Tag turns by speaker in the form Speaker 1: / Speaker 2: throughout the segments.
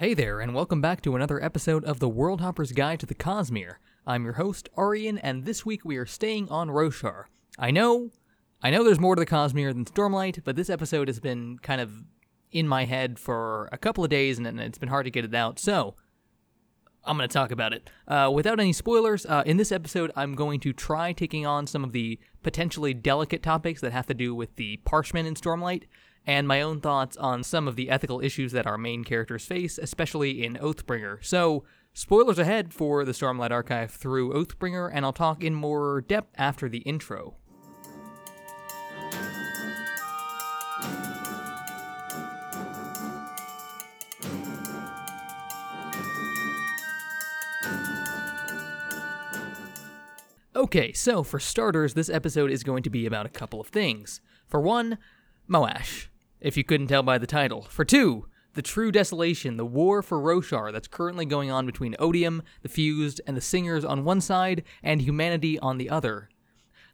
Speaker 1: Hey there, and welcome back to another episode of the World Hopper's Guide to the Cosmere. I'm your host, Arian, and this week we are staying on Roshar. I know, I know there's more to the Cosmere than Stormlight, but this episode has been kind of in my head for a couple of days, and it's been hard to get it out, so I'm going to talk about it. Uh, without any spoilers, uh, in this episode, I'm going to try taking on some of the potentially delicate topics that have to do with the Parshmen in Stormlight, and my own thoughts on some of the ethical issues that our main characters face, especially in Oathbringer. So, spoilers ahead for the Stormlight Archive through Oathbringer, and I'll talk in more depth after the intro. Okay, so for starters, this episode is going to be about a couple of things. For one, Moash, if you couldn't tell by the title. For two, the true desolation, the war for Roshar that's currently going on between Odium, the Fused, and the Singers on one side, and humanity on the other.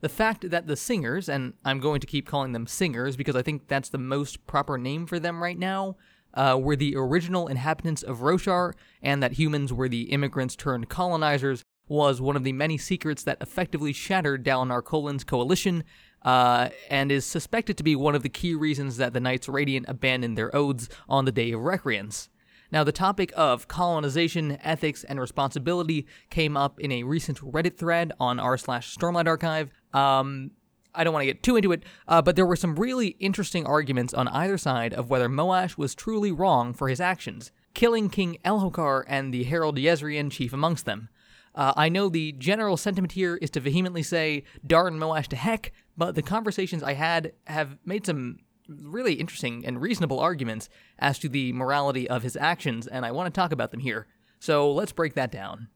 Speaker 1: The fact that the Singers, and I'm going to keep calling them Singers because I think that's the most proper name for them right now, uh, were the original inhabitants of Roshar, and that humans were the immigrants turned colonizers was one of the many secrets that effectively shattered Dalinar Kholin's coalition, uh, and is suspected to be one of the key reasons that the Knights Radiant abandoned their oaths on the Day of Recreance. Now, the topic of colonization, ethics, and responsibility came up in a recent Reddit thread on r slash Stormlight Archive. Um, I don't want to get too into it, uh, but there were some really interesting arguments on either side of whether Moash was truly wrong for his actions, killing King Elhokar and the Herald Jezrien chief amongst them. Uh, I know the general sentiment here is to vehemently say, darn Moash to heck, but the conversations I had have made some really interesting and reasonable arguments as to the morality of his actions, and I want to talk about them here. So let's break that down.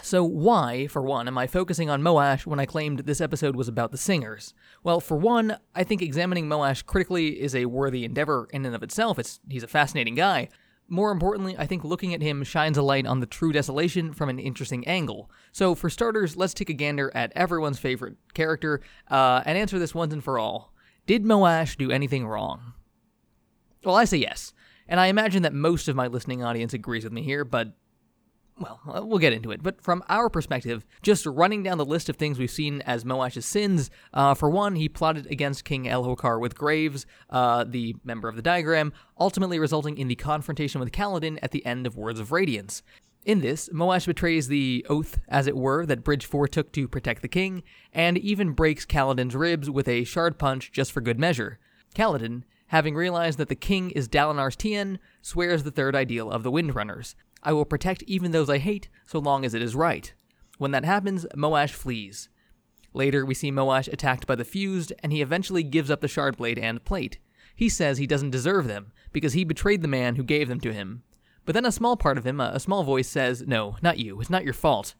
Speaker 1: So, why, for one, am I focusing on Moash when I claimed this episode was about the singers? Well, for one, I think examining Moash critically is a worthy endeavor in and of itself. It's, he's a fascinating guy. More importantly, I think looking at him shines a light on the true desolation from an interesting angle. So, for starters, let's take a gander at everyone's favorite character uh, and answer this once and for all. Did Moash do anything wrong? Well, I say yes, and I imagine that most of my listening audience agrees with me here, but well, uh, we'll get into it. But from our perspective, just running down the list of things we've seen as Moash's sins, uh, for one, he plotted against King Elhokar with Graves, uh, the member of the diagram, ultimately resulting in the confrontation with Kaladin at the end of Words of Radiance. In this, Moash betrays the oath, as it were, that Bridge 4 took to protect the king, and even breaks Kaladin's ribs with a shard punch just for good measure. Kaladin, having realized that the king is Dalinar's Tien, swears the third ideal of the Windrunners. I will protect even those I hate, so long as it is right. When that happens, Moash flees. Later, we see Moash attacked by the Fused, and he eventually gives up the Shard Blade and Plate. He says he doesn't deserve them, because he betrayed the man who gave them to him. But then a small part of him, a small voice, says, No, not you, it's not your fault.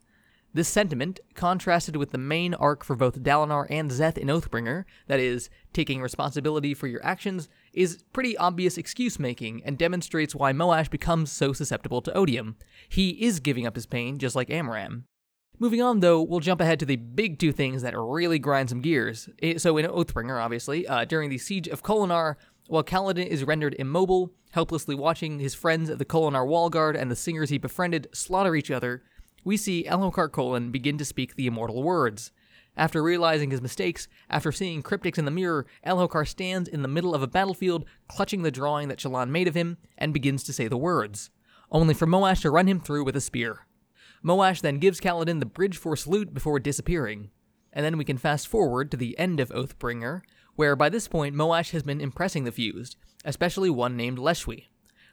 Speaker 1: This sentiment, contrasted with the main arc for both Dalinar and Szeth in Oathbringer, that is, taking responsibility for your actions, is pretty obvious excuse making and demonstrates why Moash becomes so susceptible to odium. He is giving up his pain, just like Amaram. Moving on, though, we'll jump ahead to the big two things that really grind some gears. So, in Oathbringer, obviously, uh, during the Siege of Kholinar, while Kaladin is rendered immobile, helplessly watching his friends of the Kholinar Wall Guard and the singers he befriended slaughter each other, we see Elhokar Kholin begin to speak the immortal words. After realizing his mistakes, after seeing cryptics in the mirror, Elhokar stands in the middle of a battlefield, clutching the drawing that Shallan made of him, and begins to say the words, only for Moash to run him through with a spear. Moash then gives Kaladin the bridge four salute before disappearing. And then we can fast forward to the end of Oathbringer, where by this point Moash has been impressing the fused, especially one named Leshwi.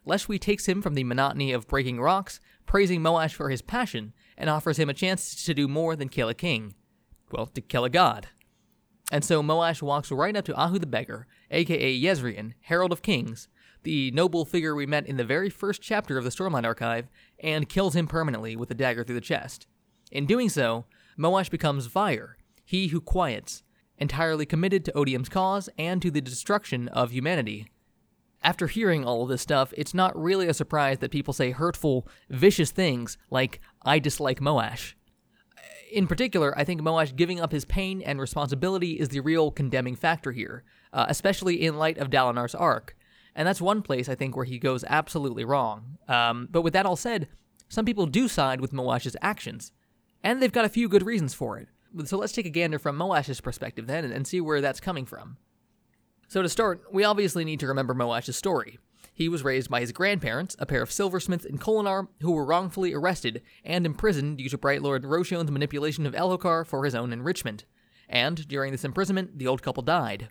Speaker 1: Leshwi takes him from the monotony of breaking rocks, praising Moash for his passion, and offers him a chance to do more than kill a king. Well, to kill a god. And so Moash walks right up to Ahu the Beggar, aka Jezrien, Herald of Kings, the noble figure we met in the very first chapter of the Stormlight Archive, and kills him permanently with a dagger through the chest. In doing so, Moash becomes Vyre, he who quiets, entirely committed to Odium's cause and to the destruction of humanity. After hearing all of this stuff, it's not really a surprise that people say hurtful, vicious things like, I dislike Moash. In particular, I think Moash giving up his pain and responsibility is the real condemning factor here, uh, especially in light of Dalinar's arc. And that's one place I think where he goes absolutely wrong. Um, but with that all said, some people do side with Moash's actions, and they've got a few good reasons for it. So let's take a gander from Moash's perspective then and see where that's coming from. So to start, we obviously need to remember Moash's story. He was raised by his grandparents, a pair of silversmiths in Kholinar, who were wrongfully arrested and imprisoned due to Bright Lord Roshone's manipulation of Elhokar for his own enrichment. And during this imprisonment, the old couple died.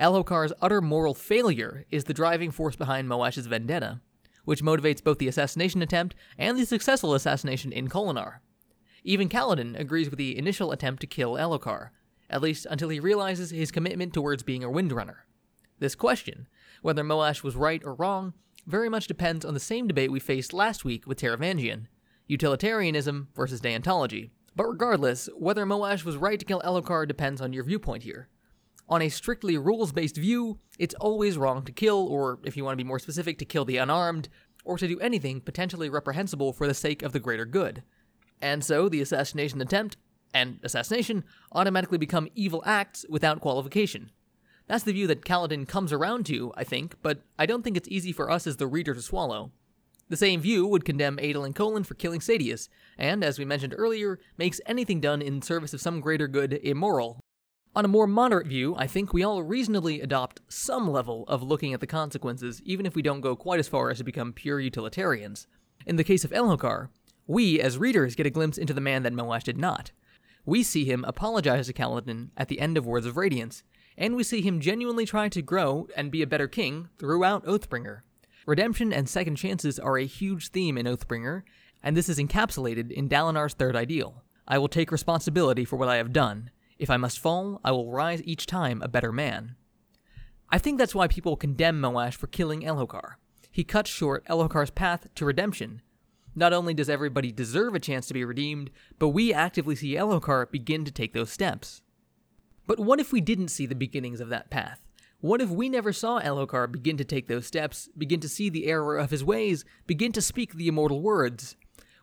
Speaker 1: Elhokar's utter moral failure is the driving force behind Moash's vendetta, which motivates both the assassination attempt and the successful assassination in Kholinar. Even Kaladin agrees with the initial attempt to kill Elhokar, at least until he realizes his commitment towards being a Windrunner. This question, whether Moash was right or wrong, very much depends on the same debate we faced last week with Taravangian utilitarianism versus deontology. But regardless, whether Moash was right to kill Elhokar depends on your viewpoint here. On a strictly rules based view, it's always wrong to kill, or if you want to be more specific, to kill the unarmed, or to do anything potentially reprehensible for the sake of the greater good. And so the assassination attempt and assassination automatically become evil acts without qualification. That's the view that Kaladin comes around to, I think, but I don't think it's easy for us as the reader to swallow. The same view would condemn Adolin Kholin for killing Sadeas, and, as we mentioned earlier, makes anything done in service of some greater good immoral, on a more moderate view, I think we all reasonably adopt some level of looking at the consequences, even if we don't go quite as far as to become pure utilitarians. In the case of Elhokar, we, as readers, get a glimpse into the man that Moash did not. We see him apologize to Kaladin at the end of Words of Radiance, and we see him genuinely try to grow and be a better king throughout Oathbringer. Redemption and second chances are a huge theme in Oathbringer, and this is encapsulated in Dalinar's third ideal. I will take responsibility for what I have done, if I must fall, I will rise each time a better man. I think that's why people condemn Moash for killing Elhokar. He cuts short Elhokar's path to redemption. Not only does everybody deserve a chance to be redeemed, but we actively see Elhokar begin to take those steps. But what if we didn't see the beginnings of that path? What if we never saw Elhokar begin to take those steps, begin to see the error of his ways, begin to speak the immortal words?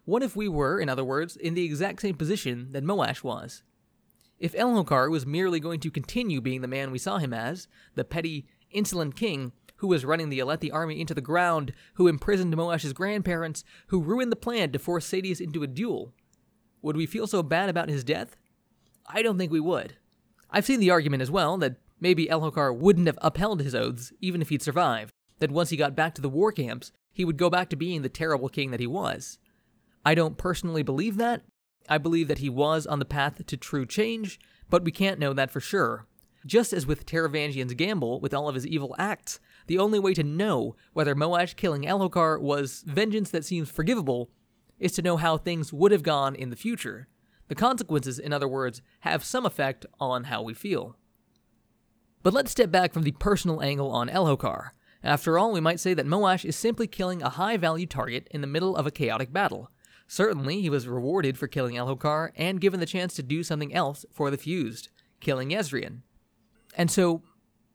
Speaker 1: What if we were, in other words, in the exact same position that Moash was? If Elhokar was merely going to continue being the man we saw him as, the petty, insolent king who was running the Alethi army into the ground, who imprisoned Moash's grandparents, who ruined the plan to force Sadeas into a duel, would we feel so bad about his death? I don't think we would. I've seen the argument as well that maybe Elhokar wouldn't have upheld his oaths even if he'd survived, that once he got back to the war camps, he would go back to being the terrible king that he was. I don't personally believe that, I believe that he was on the path to true change, but we can't know that for sure. Just as with Taravangian's gamble with all of his evil acts, the only way to know whether Moash killing Elhokar was vengeance that seems forgivable is to know how things would have gone in the future. The consequences, in other words, have some effect on how we feel. But let's step back from the personal angle on Elhokar. After all, we might say that Moash is simply killing a high value target in the middle of a chaotic battle. Certainly, he was rewarded for killing Elhokar and given the chance to do something else for the Fused, killing Jezrien. And so,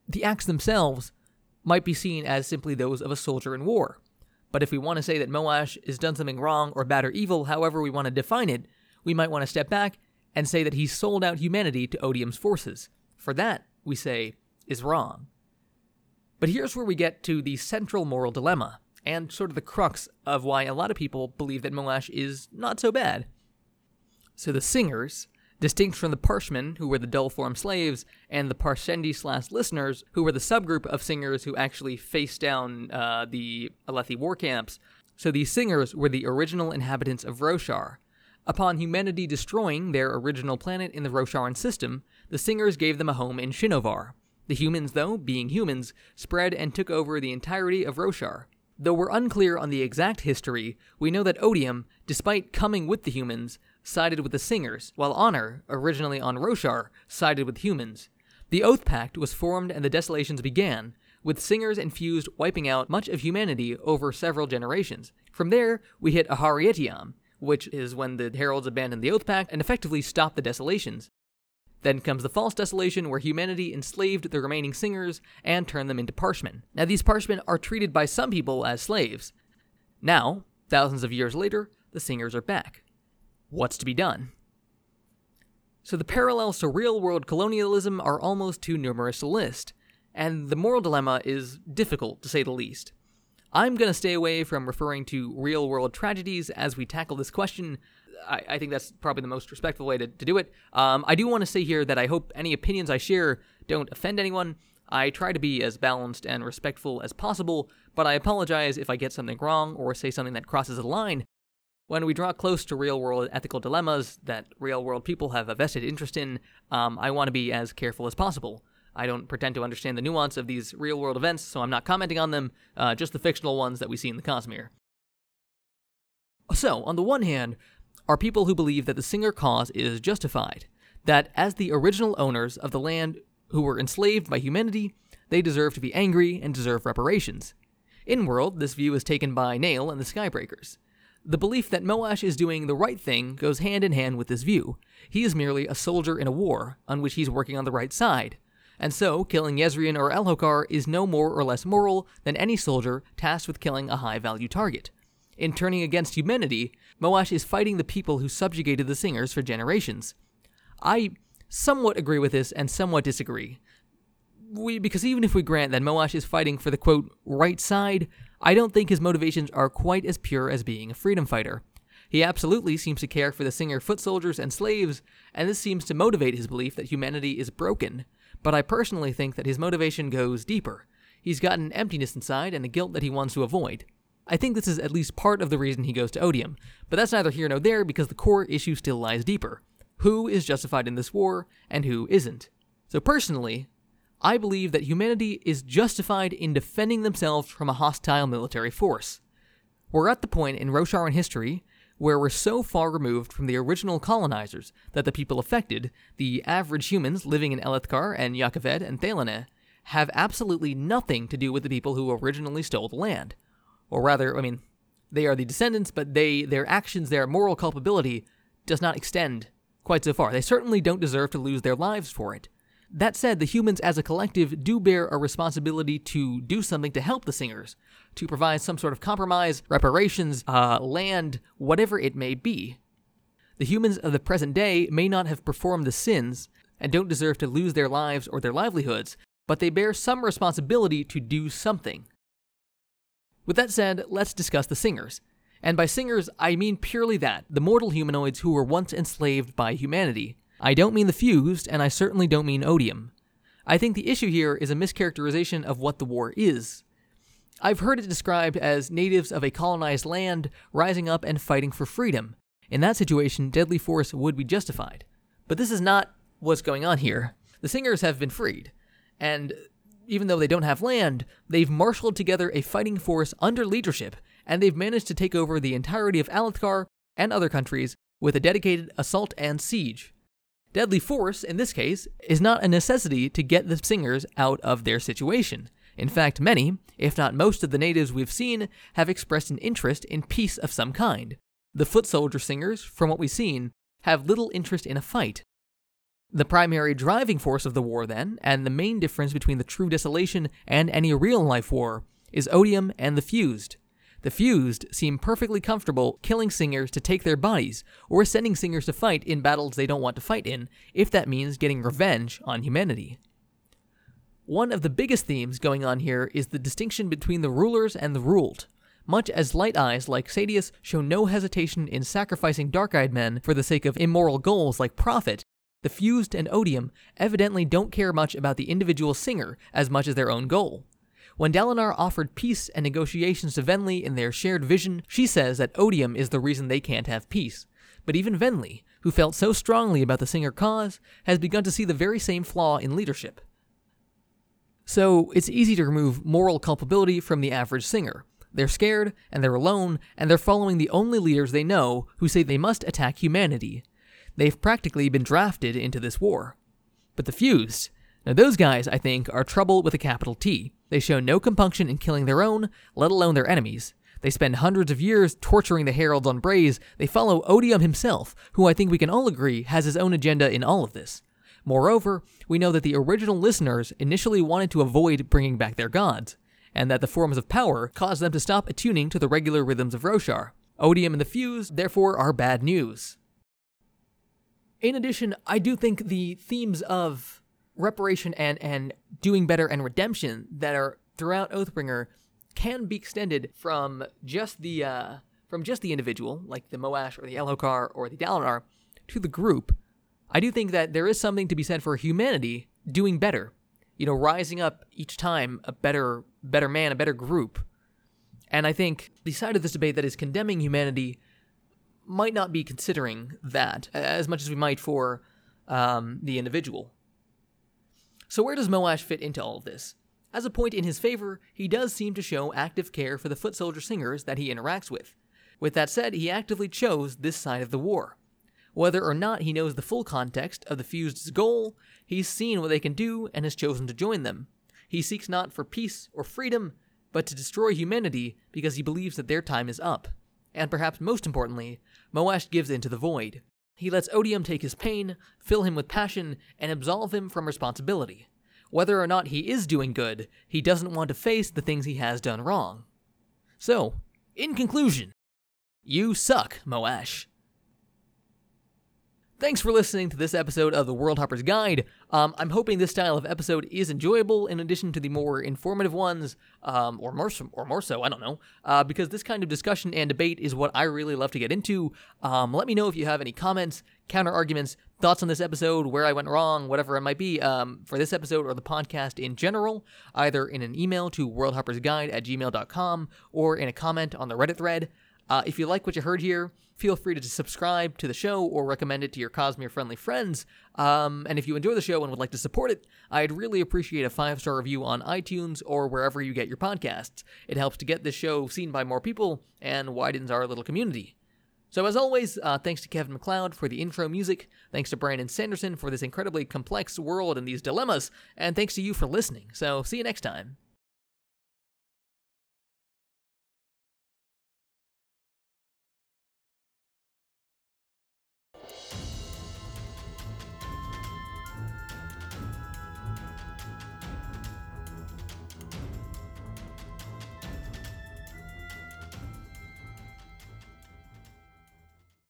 Speaker 1: the acts themselves might be seen as simply those of a soldier in war. But if we want to say that Moash has done something wrong or bad or evil, however we want to define it, we might want to step back and say that he sold out humanity to Odium's forces. For that, we say, is wrong. But here's where we get to the central moral dilemma and sort of the crux of why a lot of people believe that Moash is not so bad. So the singers, distinct from the Parshmen, who were the dull form slaves, and the Parshendi slash listeners, who were the subgroup of singers who actually faced down uh, the Alethi war camps. So these singers were the original inhabitants of Roshar. Upon humanity destroying their original planet in the Rosharan system, the singers gave them a home in Shinovar. The humans, though, being humans, spread and took over the entirety of Roshar. Though we're unclear on the exact history, we know that Odium, despite coming with the humans, sided with the Singers, while Honor, originally on Roshar, sided with humans. The Oath Pact was formed and the desolations began, with Singers infused wiping out much of humanity over several generations. From there, we hit Aharietiam, which is when the Heralds abandoned the Oath Pact and effectively stopped the desolations. Then comes the false desolation, where humanity enslaved the remaining singers and turned them into parshmen. Now, these parshmen are treated by some people as slaves. Now, thousands of years later, the singers are back. What's to be done? So, the parallels to real world colonialism are almost too numerous to list. and the moral dilemma is difficult to say the least. I'm going to stay away from referring to real world tragedies as we tackle this question. I, I think that's probably the most respectful way to, to do it. Um, I do want to say here that I hope any opinions I share don't offend anyone. I try to be as balanced and respectful as possible, but I apologize if I get something wrong or say something that crosses a line. When we draw close to real world ethical dilemmas that real world people have a vested interest in, um, I want to be as careful as possible. I don't pretend to understand the nuance of these real world events, so I'm not commenting on them, uh, just the fictional ones that we see in the Cosmere. So, on the one hand, are people who believe that the Singer cause is justified, that as the original owners of the land who were enslaved by humanity, they deserve to be angry and deserve reparations. In world, this view is taken by Nale and the Skybreakers. The belief that Moash is doing the right thing goes hand in hand with this view. He is merely a soldier in a war, on which he's working on the right side. And so, killing Jezrien or Elhokar is no more or less moral than any soldier tasked with killing a high value target. In turning against humanity, Moash is fighting the people who subjugated the singers for generations. I somewhat agree with this and somewhat disagree. We, because even if we grant that Moash is fighting for the quote right side, I don't think his motivations are quite as pure as being a freedom fighter. He absolutely seems to care for the Singer foot soldiers and slaves, and this seems to motivate his belief that humanity is broken. But I personally think that his motivation goes deeper. He's got an emptiness inside and a guilt that he wants to avoid. I think this is at least part of the reason he goes to Odium, but that's neither here nor there because the core issue still lies deeper. Who is justified in this war, and who isn't? So personally, I believe that humanity is justified in defending themselves from a hostile military force. We're at the point in Rosharan history where we're so far removed from the original colonizers that the people affected, the average humans living in Alethkar and Jah Keved and Thaylenah, have absolutely nothing to do with the people who originally stole the land. Or rather, I mean, they are the descendants, but they their actions, their moral culpability does not extend quite so far. They certainly don't deserve to lose their lives for it. That said, the humans as a collective do bear a responsibility to do something to help the singers, to provide some sort of compromise, reparations, uh, land, whatever it may be. The humans of the present day may not have performed the sins and don't deserve to lose their lives or their livelihoods, but they bear some responsibility to do something. With that said, let's discuss the singers. And by singers, I mean purely that the mortal humanoids who were once enslaved by humanity. I don't mean the fused, and I certainly don't mean odium. I think the issue here is a mischaracterization of what the war is. I've heard it described as natives of a colonized land rising up and fighting for freedom. In that situation, deadly force would be justified. But this is not what's going on here. The singers have been freed, and even though they don't have land, they've marshaled together a fighting force under leadership, and they've managed to take over the entirety of Alethkar and other countries with a dedicated assault and siege. Deadly force, in this case, is not a necessity to get the singers out of their situation. In fact, many, if not most of the natives we've seen, have expressed an interest in peace of some kind. The foot soldier singers, from what we've seen, have little interest in a fight. The primary driving force of the war, then, and the main difference between the true desolation and any real life war, is odium and the fused. The fused seem perfectly comfortable killing singers to take their bodies, or sending singers to fight in battles they don't want to fight in, if that means getting revenge on humanity. One of the biggest themes going on here is the distinction between the rulers and the ruled. Much as light eyes like Sadeas show no hesitation in sacrificing dark eyed men for the sake of immoral goals like profit, the fused and odium evidently don't care much about the individual singer as much as their own goal. When Dalinar offered peace and negotiations to Venli in their shared vision, she says that odium is the reason they can't have peace. But even Venli, who felt so strongly about the Singer cause, has begun to see the very same flaw in leadership. So, it's easy to remove moral culpability from the average singer. They're scared, and they're alone, and they're following the only leaders they know who say they must attack humanity. They've practically been drafted into this war. But the Fused, now those guys, I think, are trouble with a capital T. They show no compunction in killing their own, let alone their enemies. They spend hundreds of years torturing the heralds on Braize. They follow Odium himself, who I think we can all agree has his own agenda in all of this. Moreover, we know that the original listeners initially wanted to avoid bringing back their gods, and that the forms of power caused them to stop attuning to the regular rhythms of Roshar. Odium and the Fuse, therefore, are bad news. In addition, I do think the themes of reparation and and doing better and redemption that are throughout Oathbringer can be extended from just the uh, from just the individual, like the Moash or the Elhokar or the Dalinar, to the group. I do think that there is something to be said for humanity doing better. You know, rising up each time a better better man, a better group. And I think the side of this debate that is condemning humanity might not be considering that as much as we might for um, the individual. So, where does Moash fit into all of this? As a point in his favor, he does seem to show active care for the foot soldier singers that he interacts with. With that said, he actively chose this side of the war. Whether or not he knows the full context of the Fused's goal, he's seen what they can do and has chosen to join them. He seeks not for peace or freedom, but to destroy humanity because he believes that their time is up. And perhaps most importantly, Moash gives in to the void. He lets Odium take his pain, fill him with passion, and absolve him from responsibility. Whether or not he is doing good, he doesn't want to face the things he has done wrong. So, in conclusion, you suck, Moash. Thanks for listening to this episode of the World Hoppers Guide. Um, I'm hoping this style of episode is enjoyable in addition to the more informative ones, um, or more or more so. I don't know, uh, because this kind of discussion and debate is what I really love to get into. Um, let me know if you have any comments, counter arguments, thoughts on this episode, where I went wrong, whatever it might be, um, for this episode or the podcast in general, either in an email to worldhoppersguide at gmail.com or in a comment on the Reddit thread. Uh, if you like what you heard here, feel free to subscribe to the show or recommend it to your Cosmere friendly friends. Um, and if you enjoy the show and would like to support it, I'd really appreciate a five star review on iTunes or wherever you get your podcasts. It helps to get this show seen by more people and widens our little community. So, as always, uh, thanks to Kevin MacLeod for the intro music, thanks to Brandon Sanderson for this incredibly complex world and these dilemmas, and thanks to you for listening. So, see you next time.